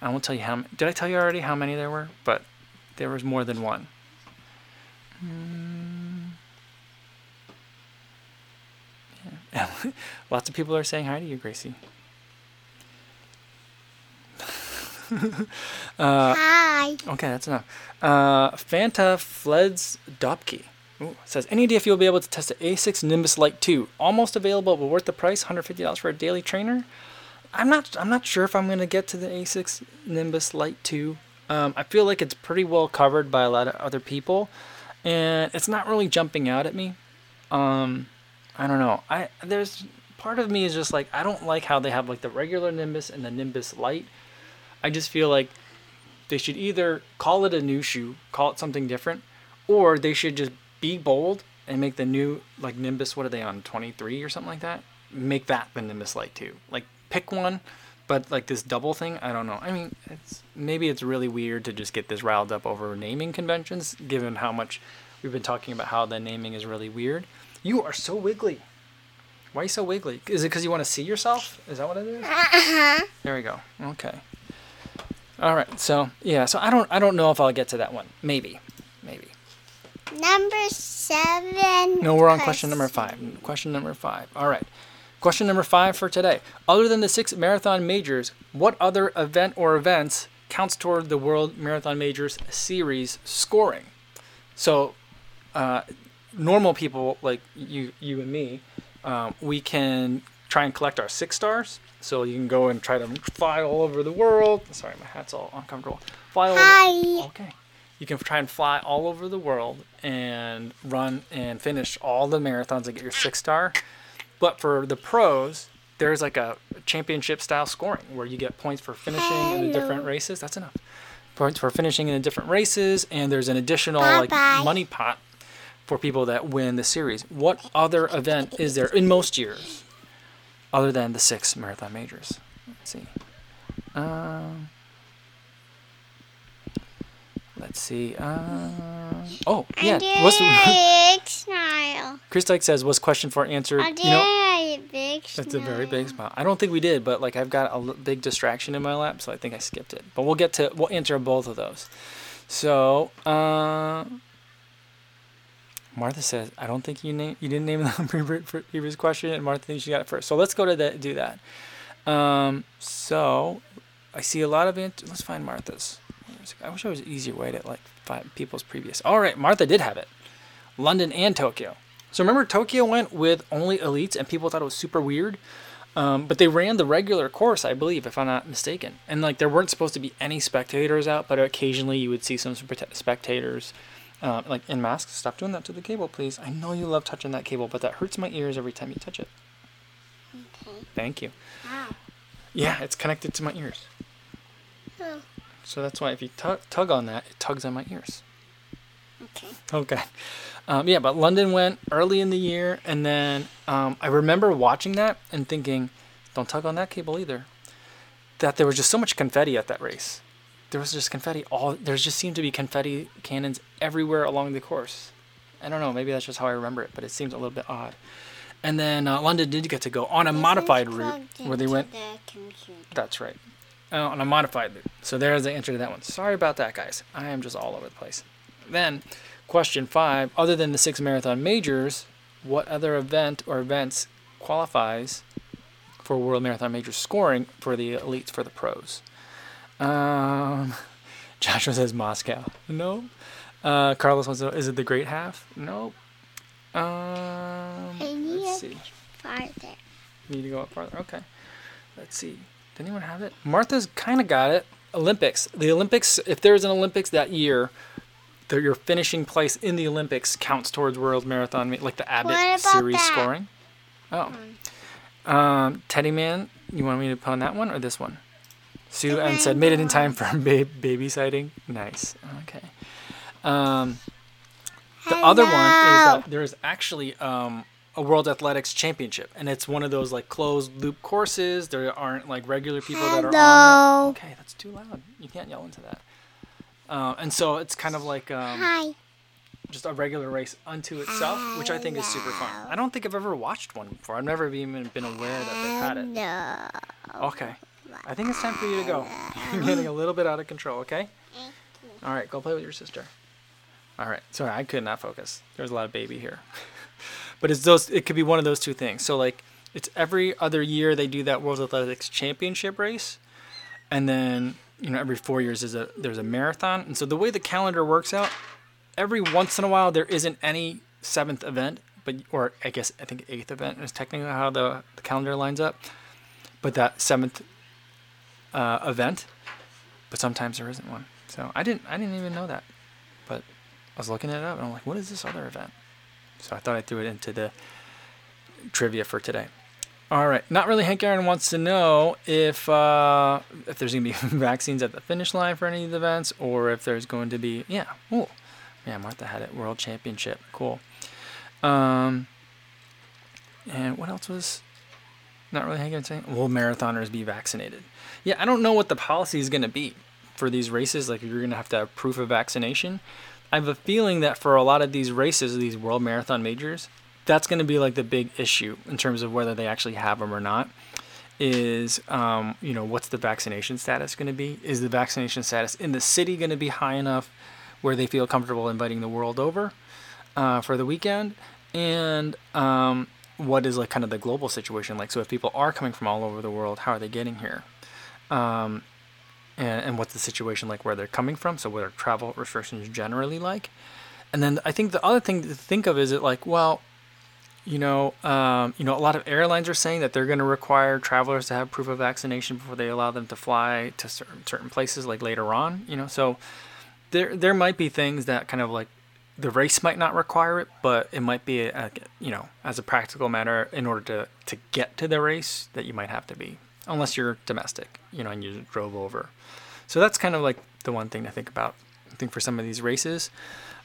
A: I won't tell you how. Did I tell you already how many there were? But there was more than one. Mm. Yeah. Lots of people are saying hi to you, Gracie.
B: Hi.
A: Okay, that's enough. Uh, Fanta Fleds Dopke. Ooh, says, any if you'll be able to test the ASICS Nimbus Lite 2? Almost available, but worth the price, $150 for a daily trainer. I'm not. I'm not sure if I'm gonna get to the ASICS Nimbus Lite 2. Um, I feel like it's pretty well covered by a lot of other people, and it's not really jumping out at me. Um, I don't know. I there's part of me is just like I don't like how they have like the regular Nimbus and the Nimbus Lite. I just feel like they should either call it a new shoe, call it something different, or they should just be bold and make the new like Nimbus. What are they on? Twenty three or something like that. Make that the Nimbus Light too. Like pick one, but like this double thing. I don't know. I mean, it's maybe it's really weird to just get this riled up over naming conventions, given how much we've been talking about how the naming is really weird. You are so wiggly. Why are you so wiggly? Is it because you want to see yourself? Is that what it is?
B: Uh-huh.
A: There we go. Okay. All right. So yeah. So I don't. I don't know if I'll get to that one. Maybe. Maybe.
B: Number seven.
A: No, we're on question number five. Question number five. All right. Question number five for today. Other than the six marathon majors, what other event or events counts toward the World Marathon Majors series scoring? So, uh, normal people like you, you and me, um, we can try and collect our six stars. So you can go and try to fly all over the world. Sorry, my hat's all uncomfortable. Fly all over.
B: Hi.
A: Okay. You can try and fly all over the world and run and finish all the marathons and get your six star. But for the pros, there's like a championship style scoring where you get points for finishing in the different races. That's enough. Points for finishing in the different races, and there's an additional
B: Bye-bye.
A: like money pot for people that win the series. What other event is there in most years other than the six marathon majors? Let's see. Um, let's see. Uh, oh, yeah.
B: I
A: What's
B: did a big smile.
A: Chris Dyke says was question four answer?"
B: I did
A: You know,
B: a big smile.
A: that's a very big smile. I don't think we did, but like I've got a l- big distraction in my lap, so I think I skipped it. But we'll get to we'll answer both of those. So, uh, Martha says I don't think you name you didn't name the previous- previous question, and Martha thinks she got it first. So let's go to that do that. Um, so I see a lot of answers. Let's find Martha's. I wish there was an easier way to like find people's previous. All right, Martha did have it. London and Tokyo. So remember, Tokyo went with only elites, and people thought it was super weird. Um, but they ran the regular course, I believe, if I'm not mistaken. And like there weren't supposed to be any spectators out, but occasionally you would see some spectators, uh, like in masks. Stop doing that to the cable, please. I know you love touching that cable, but that hurts my ears every time you touch it.
B: Okay.
A: Thank you.
B: Wow.
A: Yeah, it's connected to my ears.
B: Oh,
A: So that's why if you tug, tug on that, it tugs on my ears.
B: okay.
A: Okay. Um, yeah, but London went early in the year, and then um, I remember watching that and thinking, don't tug on that cable either. That there was just so much confetti at that race. There was just confetti all. There just seemed to be confetti cannons everywhere along the course. I don't know. Maybe that's just how I remember it, but it seems a little bit odd. And then uh, London did get to go on a
B: This is
A: modified route where they went. That's right. On a modified loop. So there's the answer to that one. Sorry about that, guys. I am just all over the place. Then, question five. Other than the six marathon majors, what other event or events qualifies for World Marathon Majors scoring for the elites for the pros? Um, Joshua says Moscow. No. Uh, Carlos wants to know, is it the Great Half? No. Um, let's see.
B: Farther.
A: Need to go up farther. Okay. Let's see. Did anyone have it? Martha's kind of got it. Olympics. The Olympics. If there's an Olympics that year, the, your finishing place in the Olympics counts towards World Marathon, Ma- like the Abbott series
B: that?
A: scoring. Oh. Um, Teddy Man. You want me to put on that one or this one? Sue and said made it in time for ba- baby sighting. Nice. Okay. Um, the other one is that there is actually um, a World Athletics Championship, and it's one of those like closed loop courses. There aren't like regular people that are on it. Okay, that's too loud. You can't yell into that. Uh, and so it's kind of like um,
B: Hi.
A: just a regular race unto itself, which I think is super fun. I don't think I've ever watched one before. I've never even been aware that they've had it.
B: No.
A: Okay. I think it's time for you to go. You're getting a little bit out of control, okay? All right, go play with your sister. All right. Sorry, I could not focus. There's a lot of baby here. but it's those it could be one of those two things. So like it's every other year they do that World Athletics Championship race and then, you know, every 4 years is a there's a marathon. And so the way the calendar works out, every once in a while there isn't any seventh event, but or I guess I think eighth event is technically how the, the calendar lines up. But that seventh uh, event, but sometimes there isn't one. So I didn't I didn't even know that, but I was looking it up and I'm like, what is this other event? So I thought I threw it into the trivia for today. All right, not really. Hank Aaron wants to know if uh, if there's gonna be vaccines at the finish line for any of the events, or if there's going to be yeah. Oh, yeah, Martha had it. World Championship, cool. Um, and what else was not really Hank Aaron saying? Will marathoners be vaccinated? Yeah, I don't know what the policy is going to be for these races. Like, you're going to have to have proof of vaccination. I have a feeling that for a lot of these races, these world marathon majors, that's going to be like the big issue in terms of whether they actually have them or not. Is um, you know what's the vaccination status going to be? Is the vaccination status in the city going to be high enough where they feel comfortable inviting the world over uh, for the weekend? And um, what is like kind of the global situation like? So if people are coming from all over the world, how are they getting here? Um, and, and what's the situation like where they're coming from? So what are travel restrictions generally like? And then I think the other thing to think of is it like, well, you know, um, you know, a lot of airlines are saying that they're going to require travelers to have proof of vaccination before they allow them to fly to certain, certain places, like later on. You know, so there there might be things that kind of like the race might not require it, but it might be, a, a, you know, as a practical matter, in order to to get to the race, that you might have to be, unless you're domestic, you know, and you drove over. So that's kind of like the one thing to think about. I think for some of these races.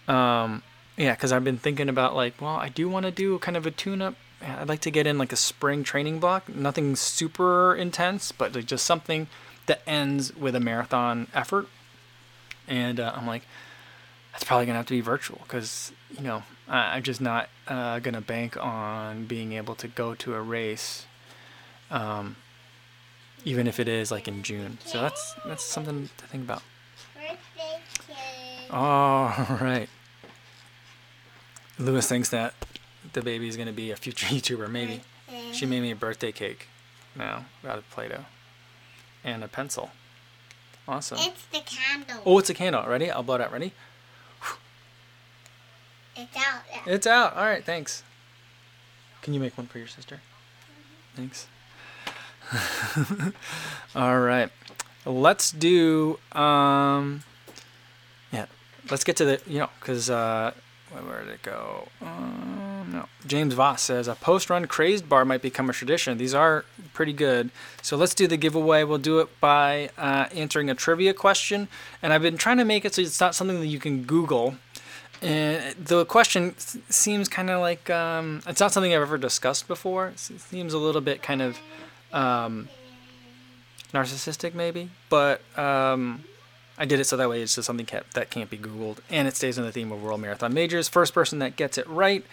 A: Um, yeah, because I've been thinking about like, well, I do want to do kind of a tune-up. I'd like to get in like a spring training block, nothing super intense, but like just something that ends with a marathon effort. And uh, I'm like, that's probably gonna have to be virtual because you know I- I'm just not uh, gonna bank on being able to go to a race, um, even if it is like in June. So that's that's something to think about.
B: Birthday cake.
A: All right. Lewis thinks that the baby is going to be a future YouTuber. Maybe. She made me a birthday cake now out of Play Doh and a pencil. Awesome.
B: It's the candle.
A: Oh, it's a candle. Ready? I'll blow it out. Ready?
B: It's out.
A: It's out. All right. Thanks. Can you make one for your sister? Mm-hmm. Thanks. All right. Let's do. Um. Yeah. Let's get to the. You know, because uh, where, did it go? Um, no. James Voss says a post-run crazed bar might become a tradition. These are pretty good. So let's do the giveaway. We'll do it by uh, answering a trivia question, and I've been trying to make it so it's not something that you can Google. And the question seems kind of like um, it's not something I've ever discussed before. It seems a little bit kind of um, narcissistic, maybe. But um, I did it so that way it's just something ca- that can't be Googled, and it stays on the theme of World Marathon Majors. First person that gets it right,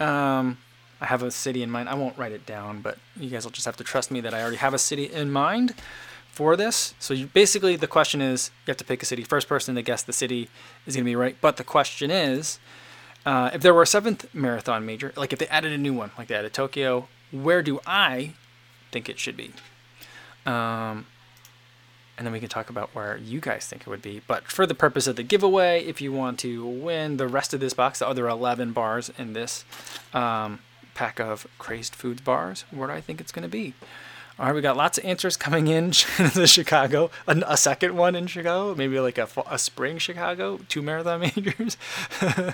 A: um, I have a city in mind. I won't write it down, but you guys will just have to trust me that I already have a city in mind for this. So you basically the question is you have to pick a city. First person to guess the city is going to be right. But the question is, uh, if there were a seventh marathon major, like if they added a new one, like they added Tokyo, where do I think it should be? Um, and then we can talk about where you guys think it would be. But for the purpose of the giveaway, if you want to win the rest of this box, the other 11 bars in this um, pack of Crazed Foods bars, where do I think it's going to be? All right, we got lots of answers coming in to Chicago. A, a second one in Chicago, maybe like a, a spring Chicago, two marathon majors. uh,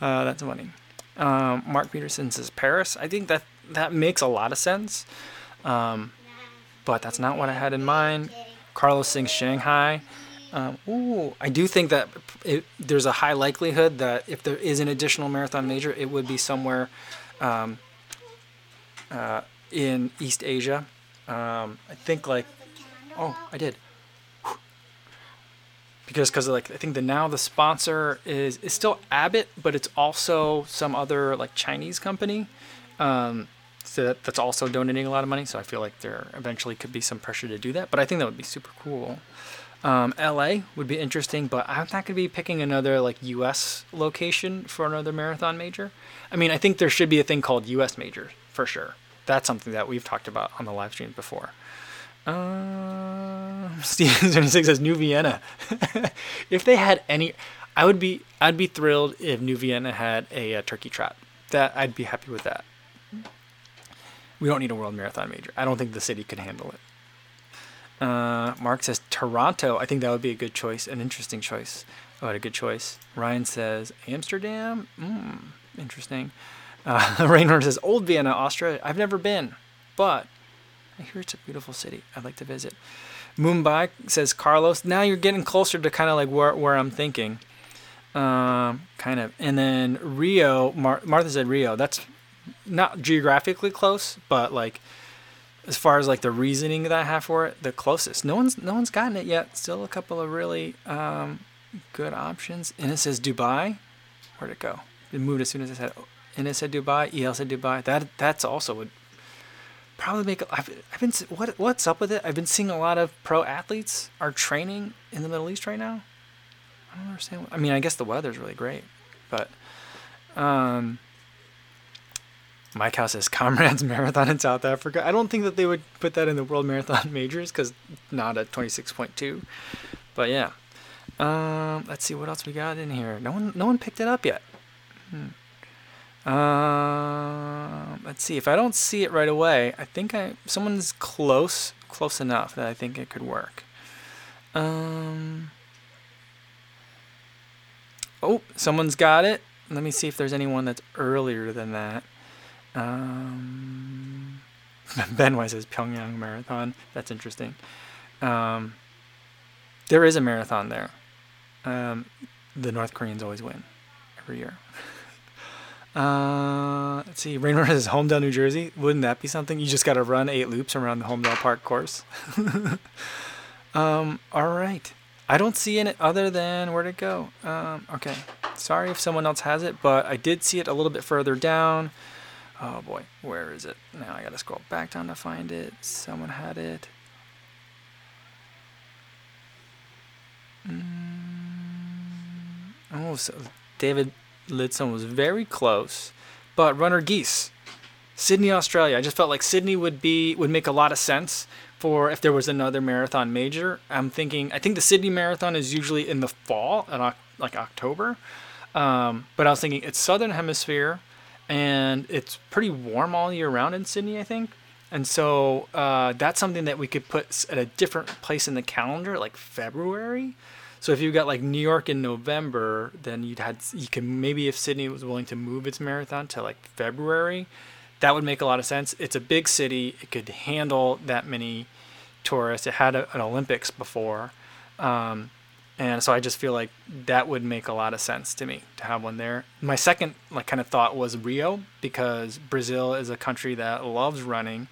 A: that's funny. Um, Mark Peterson says Paris. I think that that makes a lot of sense, um, but that's not what I had in mind. Carlos sings Shanghai. Um, ooh, I do think that it, there's a high likelihood that if there is an additional marathon major, it would be somewhere um, uh, in East Asia. Um, I think like, oh, I did. Because because like I think the now the sponsor is is still Abbott, but it's also some other like Chinese company. Um, so that, that's also donating a lot of money. So I feel like there eventually could be some pressure to do that. But I think that would be super cool. Um, LA would be interesting, but I'm not going to be picking another like U.S. location for another marathon major. I mean, I think there should be a thing called U.S. majors for sure. That's something that we've talked about on the live stream before. Twenty six says New Vienna. if they had any, I would be I'd be thrilled if New Vienna had a, a turkey trot. That I'd be happy with that. We don't need a world marathon major. I don't think the city could handle it. Uh, Mark says Toronto. I think that would be a good choice, an interesting choice. Oh, a good choice. Ryan says Amsterdam. Mm, interesting. Uh, says Old Vienna, Austria. I've never been, but I hear it's a beautiful city. I'd like to visit. Mumbai says Carlos. Now you're getting closer to kind of like where, where I'm thinking. Um, kind of. And then Rio, Mar- Martha said Rio. That's not geographically close, but like as far as like the reasoning that I have for it, the closest. No one's no one's gotten it yet. Still a couple of really um, good options. And it says Dubai. Where'd it go? It moved as soon as I said. And it said Dubai. EL said Dubai. That that's also would probably make. I've, I've been what what's up with it? I've been seeing a lot of pro athletes are training in the Middle East right now. I don't understand. I mean, I guess the weather's really great, but um, Mike House says Comrades Marathon in South Africa. I don't think that they would put that in the World Marathon Majors because not at 26.2. But yeah. Um, let's see what else we got in here. No one, no one picked it up yet. Hmm. Um, let's see. If I don't see it right away, I think I someone's close, close enough that I think it could work. Um. Oh, someone's got it. Let me see if there's anyone that's earlier than that. Um, ben Weiss says Pyongyang Marathon. That's interesting. Um, there is a marathon there. Um, the North Koreans always win every year. Uh, let's see. Raynor says Holmdel, New Jersey. Wouldn't that be something? You just got to run eight loops around the Holmdel Park course. um, all right. I don't see it other than where'd it go? Um, okay. Sorry if someone else has it, but I did see it a little bit further down. Oh boy, where is it? Now I gotta scroll back down to find it. Someone had it. Mm. Oh, so David Lidson was very close, but Runner Geese, Sydney, Australia. I just felt like Sydney would be would make a lot of sense for if there was another marathon major. I'm thinking I think the Sydney Marathon is usually in the fall, in like October. Um, but I was thinking it's Southern Hemisphere and it's pretty warm all year round in Sydney, I think. And so uh, that's something that we could put at a different place in the calendar, like February. So if you've got like New York in November, then you'd had you can maybe if Sydney was willing to move its marathon to like February, that would make a lot of sense. It's a big city; it could handle that many tourists. It had a, an Olympics before, um, and so I just feel like that would make a lot of sense to me to have one there. My second like kind of thought was Rio because Brazil is a country that loves running.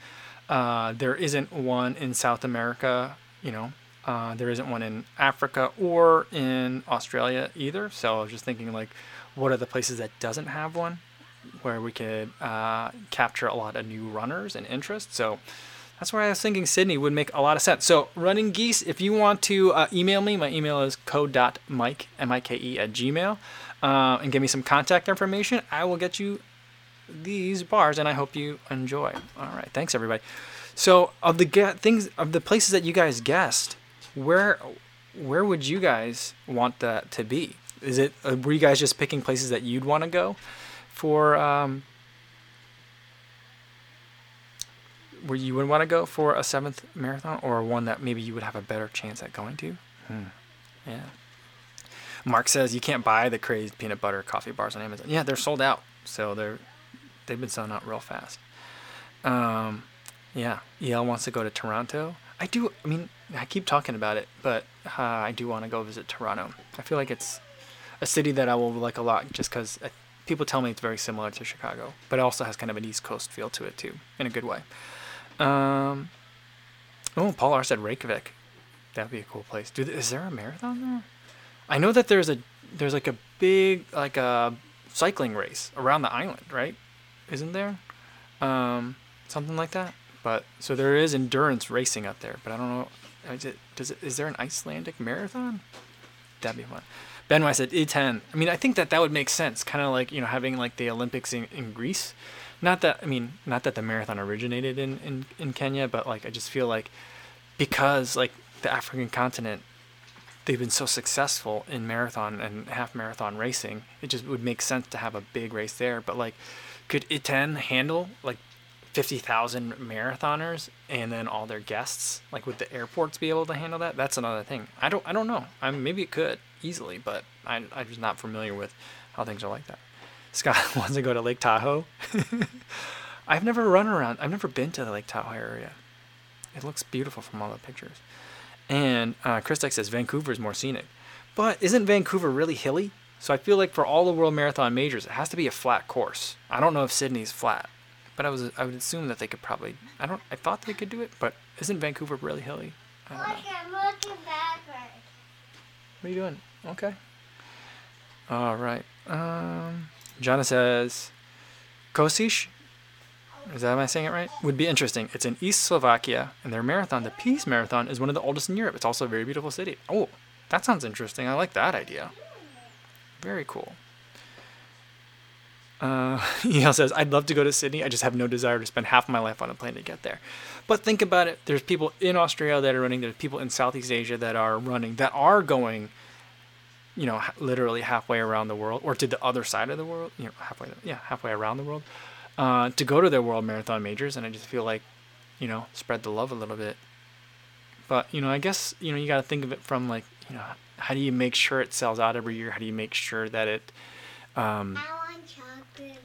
A: Uh, there isn't one in South America, you know. Uh, there isn't one in Africa or in Australia either. So I was just thinking like, what are the places that doesn't have one, where we could uh, capture a lot of new runners and interest. So that's why I was thinking Sydney would make a lot of sense. So, Running Geese, if you want to uh, email me, my email is code.mike, M-I-K-E, at gmail, uh, and give me some contact information, I will get you these bars, and I hope you enjoy. All right, thanks, everybody. So, of the ge- things, of the places that you guys guessed, where where would you guys want that to be? Is it, uh, were you guys just picking places that you'd want to go for um, where you would want to go for a seventh marathon or one that maybe you would have a better chance at going to? Hmm. Yeah. Mark says you can't buy the crazed peanut butter coffee bars on Amazon. Yeah, they're sold out. So they're they've been selling out real fast. Um, yeah. EL wants to go to Toronto. I do. I mean, I keep talking about it, but uh, I do want to go visit Toronto. I feel like it's a city that I will like a lot, just because people tell me it's very similar to Chicago, but it also has kind of an East Coast feel to it too, in a good way. Um, oh, Paul R said Reykjavik. That'd be a cool place. Dude, is there a marathon there? I know that there's a there's like a big like a cycling race around the island, right? Isn't there? Um, something like that. But so there is endurance racing up there, but I don't know. Is it, does it, is there an Icelandic marathon? That'd be fun. Ben, I said Iten. I mean, I think that that would make sense. Kind of like you know having like the Olympics in, in Greece. Not that I mean, not that the marathon originated in, in in Kenya, but like I just feel like because like the African continent, they've been so successful in marathon and half marathon racing. It just would make sense to have a big race there. But like, could Iten handle like fifty thousand marathoners and then all their guests? Like, would the airports be able to handle that? That's another thing. I don't. I don't know. I mean, maybe it could easily, but I, I'm just not familiar with how things are like that. Scott wants to go to Lake Tahoe. I've never run around. I've never been to the Lake Tahoe area. It looks beautiful from all the pictures. And uh, Chris says Vancouver is more scenic, but isn't Vancouver really hilly? So I feel like for all the World Marathon majors, it has to be a flat course. I don't know if Sydney's flat, but I was I would assume that they could probably. I don't. I thought they could do it, but isn't Vancouver really hilly? I don't know.
B: Look, I'm looking backward.
A: What are you doing? Okay. All right. Um, Jana says, Kosice, is that am I saying it right? Would be interesting. It's in East Slovakia, and their marathon, the Peace Marathon, is one of the oldest in Europe. It's also a very beautiful city. Oh, that sounds interesting. I like that idea. Very cool. Uh, Neil says, I'd love to go to Sydney. I just have no desire to spend half my life on a plane to get there. But think about it. There's people in Australia that are running. There's people in Southeast Asia that are running, that are going, you know, literally halfway around the world, or to the other side of the world, you know, halfway, yeah, halfway around the world, uh, to go to their world marathon majors. And I just feel like, you know, spread the love a little bit. But, you know, I guess, you know, you got to think of it from like, you know, how do you make sure it sells out every year? How do you make sure that it, um,
B: I want chocolate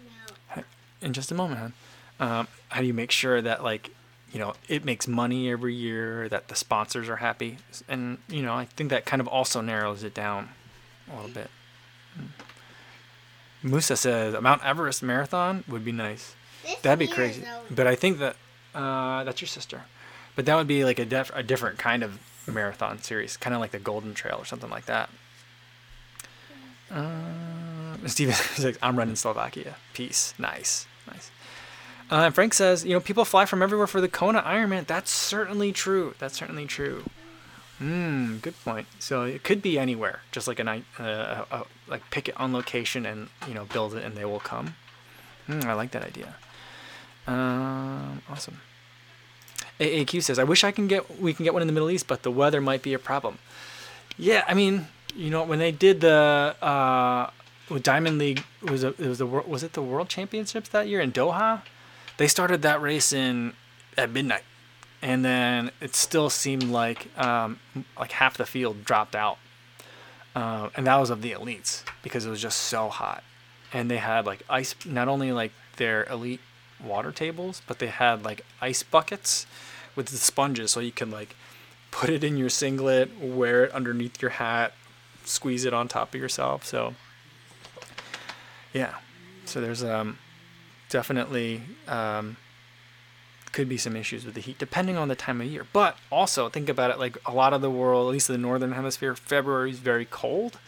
B: milk.
A: in just a moment, hon. Um, how do you make sure that like you know it makes money every year, that the sponsors are happy, and you know I think that kind of also narrows it down a little bit. Mm. Musa says a Mount Everest marathon would be nice.
B: This
A: That'd be crazy. But I think that uh, that's your sister. But that would be like a, def- a different kind of marathon series, kind of like the Golden Trail or something like that. Uh, Steven says, I'm running Slovakia. Peace. Nice. Nice. Uh, and Frank says, you know, people fly from everywhere for the Kona Ironman. That's certainly true. That's certainly true. Hmm, good point. So it could be anywhere, just like a uh, uh, like pick it on location and you know build it, and they will come. Hmm, I like that idea. Um, awesome. AAQ says, I wish I can get we can get one in the Middle East, but the weather might be a problem. Yeah, I mean, you know, when they did the uh, Diamond League was a, it was the was it the World Championships that year in Doha? They started that race in at midnight, and then it still seemed like um, like half the field dropped out, uh, and that was of the elites because it was just so hot, and they had like ice not only like their elite water tables, but they had like ice buckets with the sponges, so you can like put it in your singlet, wear it underneath your hat, squeeze it on top of yourself. So yeah, so there's um definitely um, could be some issues with the heat depending on the time of year. But also think about it like a lot of the world, at least the northern hemisphere, February is very cold.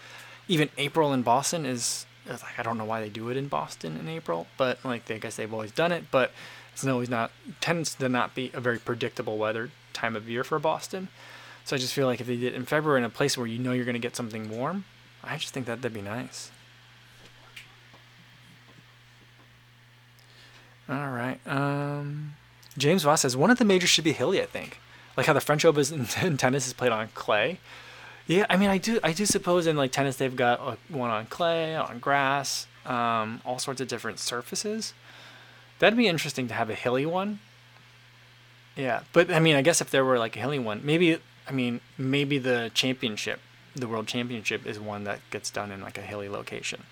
A: Even April in Boston is like I don't know why they do it in Boston in April, but like I guess they've always done it. But it's always not tends to not be a very predictable weather time of year for Boston. So I just feel like if they did it in February in a place where you know you're going to get something warm, I just think that that'd be nice. All right. Um, James Voss says one of the majors should be hilly. I think, like how the French Open in, in tennis is played on clay. Yeah, I mean, I do, I do suppose in like tennis they've got like, one on clay, on grass, um, all sorts of different surfaces. That'd be interesting to have a hilly one. Yeah, but I mean, I guess if there were like a hilly one, maybe, I mean, maybe the championship, the world championship, is one that gets done in like a hilly location.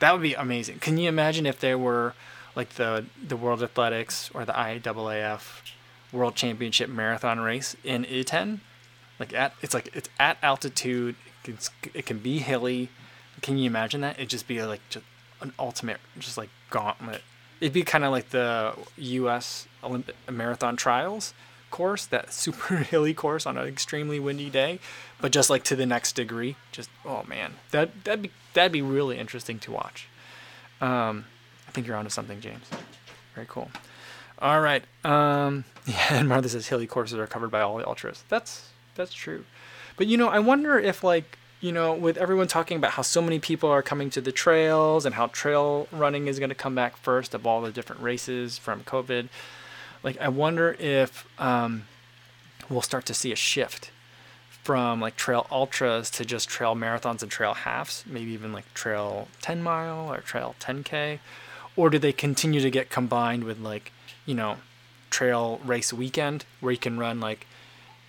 A: That would be amazing. Can you imagine if there were like the the World Athletics or the IAAF World Championship marathon race in Iten? Like at it's like it's at altitude. It's, it can be hilly. Can you imagine that? It'd just be like just an ultimate, just like gauntlet. It'd be kind of like the U.S. Olympic marathon trials course, that super hilly course on an extremely windy day, but just like to the next degree. Just oh man, that that'd be that'd be really interesting to watch. Um, I think you're onto something, James. Very cool. All right. Um, yeah, and Martha says hilly courses are covered by all the ultras. That's that's true. But you know, I wonder if like you know, with everyone talking about how so many people are coming to the trails and how trail running is going to come back first of all the different races from COVID, like I wonder if um, we'll start to see a shift from like trail ultras to just trail marathons and trail halves, maybe even like trail 10 mile or trail 10k, or do they continue to get combined with like you know trail race weekend where you can run like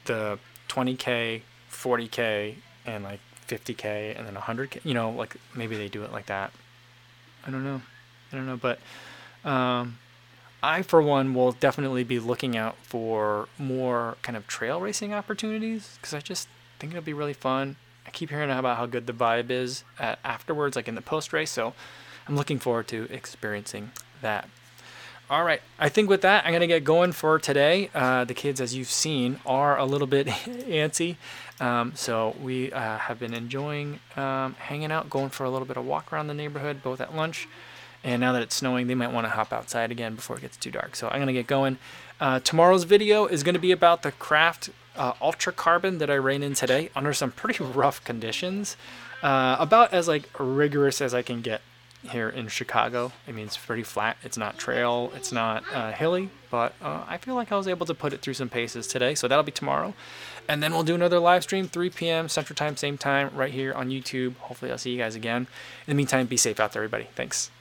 A: the 20k, 40k, and like 50k and then 100k you know like maybe they do it like that. I don't know. I don't know but um, i for one will definitely be looking out for more kind of trail racing opportunities because i just think it'll be really fun. I keep hearing about how good the vibe is at, afterwards like in the post race so i'm looking forward to experiencing that all right. I think with that, I'm going to get going for today. Uh, the kids, as you've seen, are a little bit antsy. Um, so we uh, have been enjoying um, hanging out, going for a little bit of walk around the neighborhood, both at lunch. And now that it's snowing, they might want to hop outside again before it gets too dark. So I'm going to get going. Uh, tomorrow's video is going to be about the Craft uh, Ultra Carbon that I ran in today under some pretty rough conditions. Uh, about as like rigorous as I can get here in Chicago. I mean, it's pretty flat. It's not trail. It's not uh, hilly, but uh, I feel like I was able to put it through some paces today. So that'll be tomorrow, and then we'll do another live stream 3 p.m. Central Time, same time, right here on YouTube. Hopefully, I'll see you guys again. In the meantime, be safe out there, everybody. Thanks.